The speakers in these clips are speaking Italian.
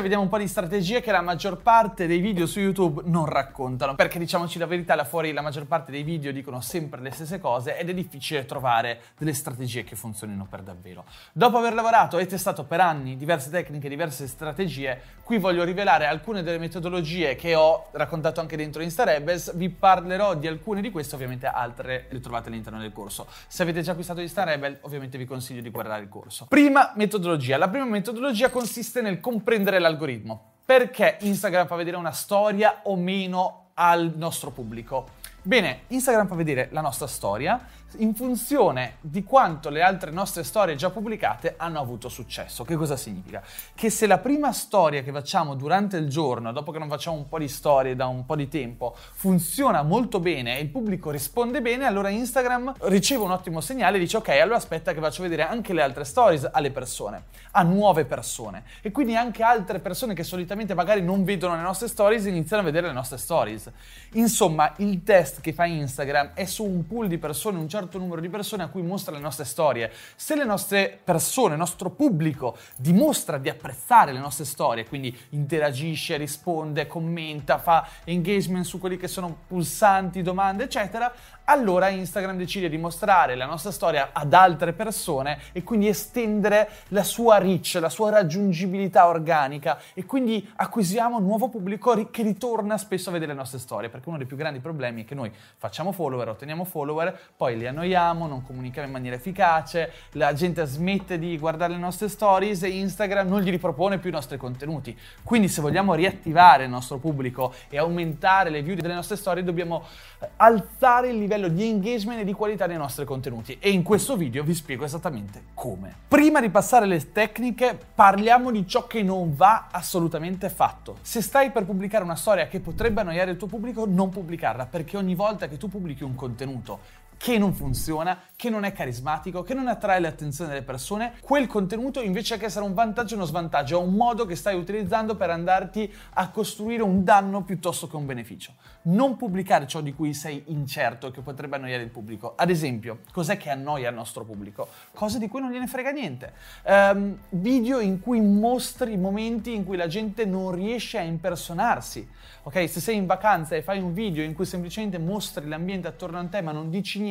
Vediamo un po' di strategie che la maggior parte dei video su YouTube non raccontano, perché diciamoci la verità, là fuori la maggior parte dei video dicono sempre le stesse cose ed è difficile trovare delle strategie che funzionino per davvero. Dopo aver lavorato e testato per anni diverse tecniche, diverse strategie, qui voglio rivelare alcune delle metodologie che ho raccontato anche dentro Instarebels, vi parlerò di alcune di queste, ovviamente altre le trovate all'interno del corso. Se avete già acquistato Instarebel, ovviamente vi consiglio di guardare il corso. Prima metodologia, la prima metodologia consiste nel comprendere la l'algoritmo. Perché Instagram fa vedere una storia o meno al nostro pubblico? Bene, Instagram fa vedere la nostra storia in funzione di quanto le altre nostre storie già pubblicate hanno avuto successo. Che cosa significa? Che se la prima storia che facciamo durante il giorno, dopo che non facciamo un po' di storie da un po' di tempo, funziona molto bene e il pubblico risponde bene, allora Instagram riceve un ottimo segnale e dice ok, allora aspetta che faccio vedere anche le altre stories alle persone, a nuove persone. E quindi anche altre persone che solitamente magari non vedono le nostre stories iniziano a vedere le nostre stories. Insomma, il test che fa Instagram è su un pool di persone, un certo numero di persone a cui mostra le nostre storie. Se le nostre persone, il nostro pubblico dimostra di apprezzare le nostre storie, quindi interagisce, risponde, commenta, fa engagement su quelli che sono pulsanti, domande, eccetera, allora Instagram decide di mostrare la nostra storia ad altre persone e quindi estendere la sua reach, la sua raggiungibilità organica e quindi acquisiamo nuovo pubblico che ritorna spesso a vedere le nostre storie, perché uno dei più grandi problemi è che noi facciamo follower, otteniamo follower, poi li annoiamo, non comunichiamo in maniera efficace, la gente smette di guardare le nostre stories e Instagram non gli ripropone più i nostri contenuti. Quindi se vogliamo riattivare il nostro pubblico e aumentare le view delle nostre storie dobbiamo alzare il livello di engagement e di qualità dei nostri contenuti e in questo video vi spiego esattamente come. Prima di passare alle tecniche parliamo di ciò che non va assolutamente fatto. Se stai per pubblicare una storia che potrebbe annoiare il tuo pubblico, non pubblicarla perché ogni volta che tu pubblichi un contenuto che non funziona, che non è carismatico, che non attrae l'attenzione delle persone, quel contenuto invece che essere un vantaggio è uno svantaggio, è un modo che stai utilizzando per andarti a costruire un danno piuttosto che un beneficio. Non pubblicare ciò di cui sei incerto e che potrebbe annoiare il pubblico. Ad esempio, cos'è che annoia il nostro pubblico? Cose di cui non gliene frega niente. Um, video in cui mostri momenti in cui la gente non riesce a impersonarsi. Ok, se sei in vacanza e fai un video in cui semplicemente mostri l'ambiente attorno a te ma non dici niente,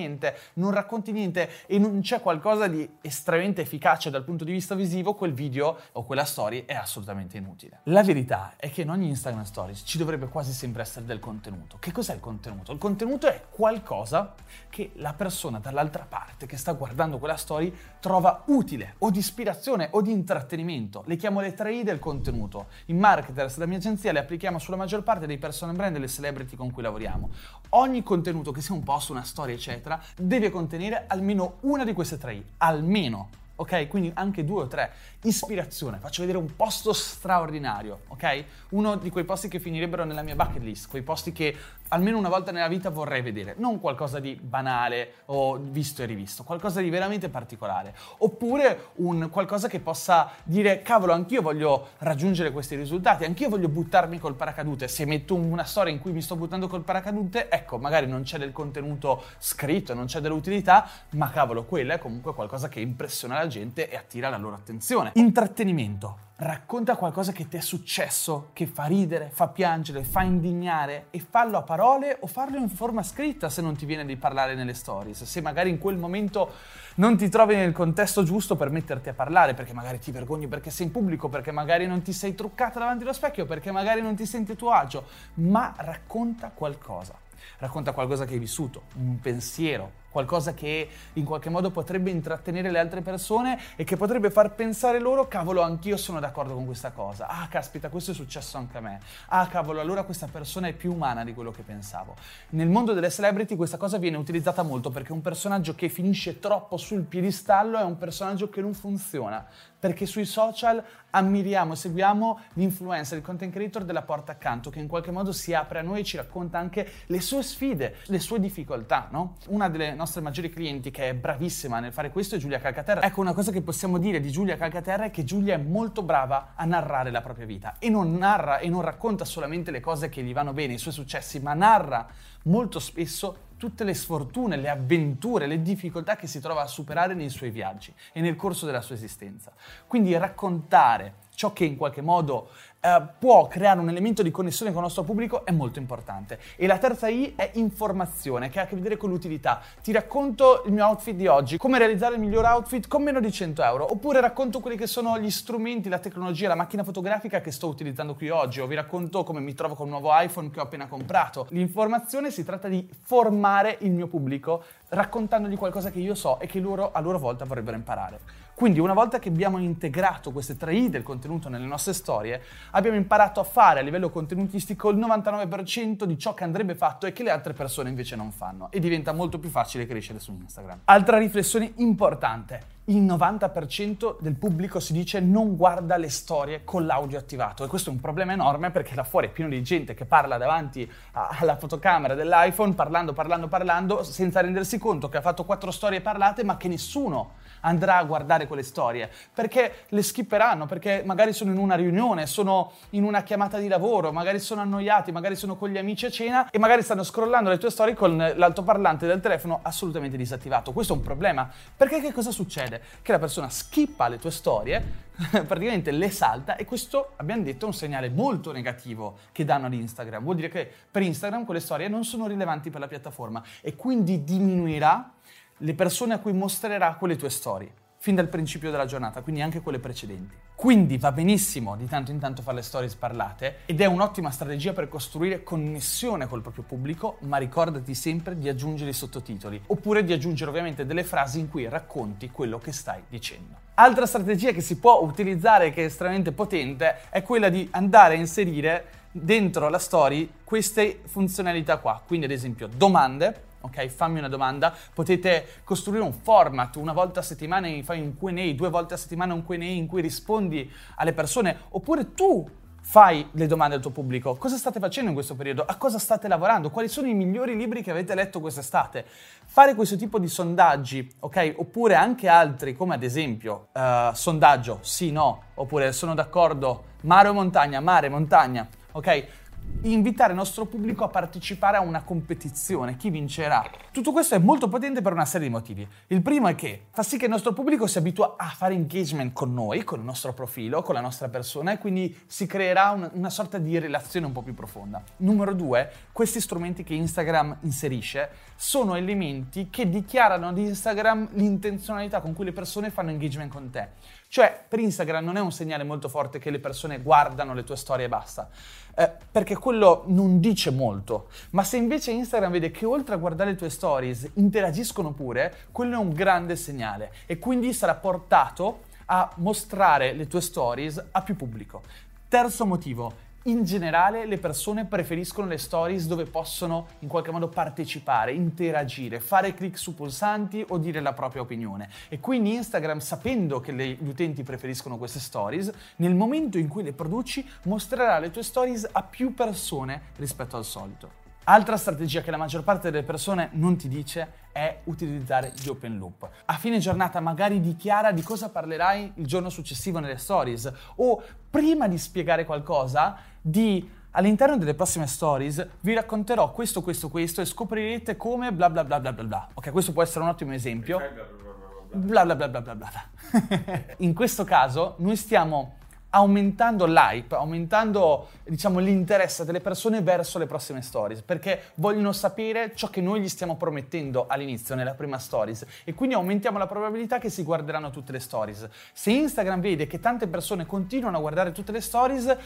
non racconti niente e non c'è qualcosa di estremamente efficace dal punto di vista visivo, quel video o quella story è assolutamente inutile. La verità è che in ogni Instagram Stories ci dovrebbe quasi sempre essere del contenuto. Che cos'è il contenuto? Il contenuto è qualcosa che la persona dall'altra parte che sta guardando quella story trova utile o di ispirazione o di intrattenimento. Le chiamo le 3 I del contenuto. In Marketers, la mia agenzia, le applichiamo sulla maggior parte dei personal brand e le celebrity con cui lavoriamo. Ogni contenuto, che sia un post, una storia, eccetera, deve contenere almeno una di queste tre I, almeno ok? Quindi anche due o tre. Ispirazione, faccio vedere un posto straordinario, ok? Uno di quei posti che finirebbero nella mia bucket list, quei posti che almeno una volta nella vita vorrei vedere, non qualcosa di banale o visto e rivisto, qualcosa di veramente particolare. Oppure un qualcosa che possa dire, cavolo, anch'io voglio raggiungere questi risultati, anch'io voglio buttarmi col paracadute. Se metto una storia in cui mi sto buttando col paracadute, ecco, magari non c'è del contenuto scritto, non c'è dell'utilità, ma cavolo, quella è comunque qualcosa che impressiona la gente e attira la loro attenzione. Intrattenimento. Racconta qualcosa che ti è successo, che fa ridere, fa piangere, fa indignare e fallo a parole o farlo in forma scritta se non ti viene di parlare nelle stories. Se magari in quel momento non ti trovi nel contesto giusto per metterti a parlare, perché magari ti vergogni perché sei in pubblico, perché magari non ti sei truccata davanti allo specchio, perché magari non ti senti a tuo agio, ma racconta qualcosa. Racconta qualcosa che hai vissuto, un pensiero, qualcosa che in qualche modo potrebbe intrattenere le altre persone e che potrebbe far pensare loro, cavolo, anch'io sono d'accordo con questa cosa. Ah, caspita, questo è successo anche a me. Ah, cavolo, allora questa persona è più umana di quello che pensavo. Nel mondo delle celebrity questa cosa viene utilizzata molto perché un personaggio che finisce troppo sul piedistallo è un personaggio che non funziona perché sui social ammiriamo e seguiamo l'influencer, il content creator della porta accanto che in qualche modo si apre a noi e ci racconta anche le sue sfide, le sue difficoltà, no? Una delle nostre maggiori clienti che è bravissima nel fare questo è Giulia Calcaterra. Ecco, una cosa che possiamo dire di Giulia Calcaterra è che Giulia è molto brava a narrare la propria vita e non narra e non racconta solamente le cose che gli vanno bene, i suoi successi, ma narra molto spesso tutte le sfortune, le avventure, le difficoltà che si trova a superare nei suoi viaggi e nel corso della sua esistenza. Quindi raccontare ciò che in qualche modo eh, può creare un elemento di connessione con il nostro pubblico è molto importante. E la terza I è informazione, che ha a che vedere con l'utilità. Ti racconto il mio outfit di oggi, come realizzare il miglior outfit con meno di 100 euro, oppure racconto quelli che sono gli strumenti, la tecnologia, la macchina fotografica che sto utilizzando qui oggi, o vi racconto come mi trovo con un nuovo iPhone che ho appena comprato. L'informazione si tratta di formare il mio pubblico raccontandogli qualcosa che io so e che loro a loro volta vorrebbero imparare. Quindi una volta che abbiamo integrato queste tre I del contenuto nelle nostre storie, abbiamo imparato a fare a livello contenutistico il 99% di ciò che andrebbe fatto e che le altre persone invece non fanno e diventa molto più facile crescere su Instagram. Altra riflessione importante. Il 90% del pubblico si dice non guarda le storie con l'audio attivato e questo è un problema enorme perché là fuori è pieno di gente che parla davanti alla fotocamera dell'iPhone parlando, parlando, parlando senza rendersi conto che ha fatto quattro storie parlate ma che nessuno andrà a guardare quelle storie, perché le skipperanno, perché magari sono in una riunione, sono in una chiamata di lavoro, magari sono annoiati, magari sono con gli amici a cena e magari stanno scrollando le tue storie con l'altoparlante del telefono assolutamente disattivato. Questo è un problema, perché che cosa succede? Che la persona skippa le tue storie, praticamente le salta e questo, abbiamo detto, è un segnale molto negativo che danno ad Instagram. Vuol dire che per Instagram quelle storie non sono rilevanti per la piattaforma e quindi diminuirà le persone a cui mostrerà quelle tue storie, fin dal principio della giornata, quindi anche quelle precedenti. Quindi va benissimo di tanto in tanto fare le stories parlate ed è un'ottima strategia per costruire connessione col proprio pubblico, ma ricordati sempre di aggiungere i sottotitoli, oppure di aggiungere ovviamente delle frasi in cui racconti quello che stai dicendo. Altra strategia che si può utilizzare che è estremamente potente è quella di andare a inserire dentro la story queste funzionalità qua, quindi ad esempio domande, ok? Fammi una domanda, potete costruire un format, una volta a settimana fai un Q&A, due volte a settimana un Q&A in cui rispondi alle persone, oppure tu fai le domande al tuo pubblico. Cosa state facendo in questo periodo? A cosa state lavorando? Quali sono i migliori libri che avete letto quest'estate? Fare questo tipo di sondaggi, ok? Oppure anche altri, come ad esempio uh, sondaggio sì, no, oppure sono d'accordo, mare o montagna, mare, montagna, ok? Invitare il nostro pubblico a partecipare a una competizione, chi vincerà. Tutto questo è molto potente per una serie di motivi. Il primo è che fa sì che il nostro pubblico si abitua a fare engagement con noi, con il nostro profilo, con la nostra persona e quindi si creerà una, una sorta di relazione un po' più profonda. Numero due, questi strumenti che Instagram inserisce sono elementi che dichiarano ad Instagram l'intenzionalità con cui le persone fanno engagement con te. Cioè, per Instagram non è un segnale molto forte che le persone guardano le tue storie e basta, eh, perché quello non dice molto. Ma se invece Instagram vede che oltre a guardare le tue stories interagiscono pure, quello è un grande segnale e quindi sarà portato a mostrare le tue stories a più pubblico. Terzo motivo, in generale le persone preferiscono le stories dove possono in qualche modo partecipare, interagire, fare clic su pulsanti o dire la propria opinione. E quindi Instagram, sapendo che le, gli utenti preferiscono queste stories, nel momento in cui le produci mostrerà le tue stories a più persone rispetto al solito. Altra strategia che la maggior parte delle persone non ti dice è utilizzare gli open loop. A fine giornata magari dichiara di cosa parlerai il giorno successivo nelle stories o prima di spiegare qualcosa di all'interno delle prossime stories vi racconterò questo, questo, questo e scoprirete come bla bla bla bla bla bla. Ok, questo può essere un ottimo esempio. Bla bla bla bla bla bla. In questo caso noi stiamo aumentando l'hype, aumentando diciamo, l'interesse delle persone verso le prossime stories, perché vogliono sapere ciò che noi gli stiamo promettendo all'inizio, nella prima stories, e quindi aumentiamo la probabilità che si guarderanno tutte le stories. Se Instagram vede che tante persone continuano a guardare tutte le stories,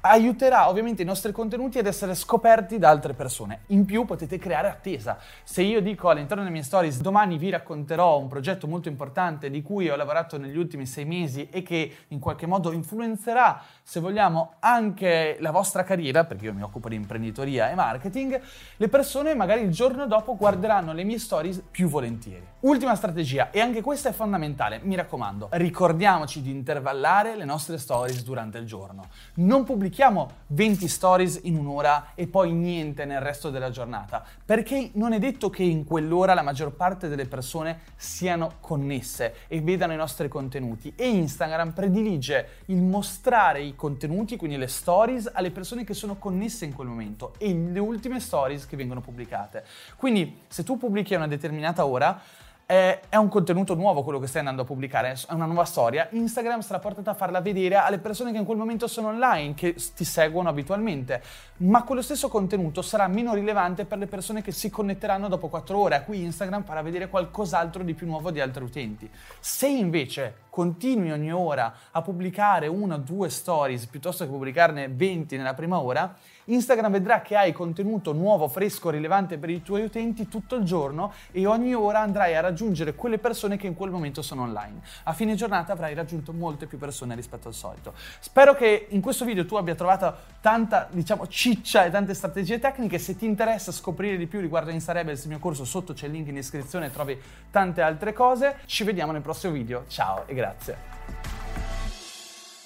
aiuterà ovviamente i nostri contenuti ad essere scoperti da altre persone. In più potete creare attesa. Se io dico all'interno delle mie stories domani vi racconterò un progetto molto importante di cui ho lavorato negli ultimi sei mesi e che in qualche modo influenzerà, se vogliamo, anche la vostra carriera, perché io mi occupo di imprenditoria e marketing, le persone magari il giorno dopo guarderanno le mie stories più volentieri. Ultima strategia, e anche questa è fondamentale, mi raccomando, ricordiamoci di intervallare le nostre stories durante il giorno. Non pubblichiamo 20 stories in un'ora e poi niente nel resto della giornata, perché non è detto che in quell'ora la maggior parte delle persone siano connesse e vedano i nostri contenuti e Instagram predilige il mostrare i contenuti, quindi le stories, alle persone che sono connesse in quel momento e le ultime stories che vengono pubblicate. Quindi se tu pubblichi a una determinata ora, è, è, un contenuto nuovo quello che stai andando a pubblicare, è una nuova storia. Instagram sarà portata a farla vedere alle persone che in quel momento sono online, che ti seguono abitualmente, ma quello stesso contenuto sarà meno rilevante per le persone che si connetteranno dopo 4 ore, a cui Instagram farà vedere qualcos'altro di più nuovo di altri utenti. Se invece continui ogni ora a pubblicare una o due stories piuttosto che pubblicarne 20 nella prima ora, Instagram vedrà che hai contenuto nuovo, fresco, rilevante per i tuoi utenti tutto il giorno e ogni ora andrai a raggiungere quelle persone che in quel momento sono online. A fine giornata avrai raggiunto molte più persone rispetto al solito. Spero che in questo video tu abbia trovato tanta, diciamo, ciccia e tante strategie tecniche. Se ti interessa scoprire di più riguardo Insta Rebels, il mio corso sotto c'è il link in descrizione, trovi tante altre cose. Ci vediamo nel prossimo video. Ciao e. Grazie.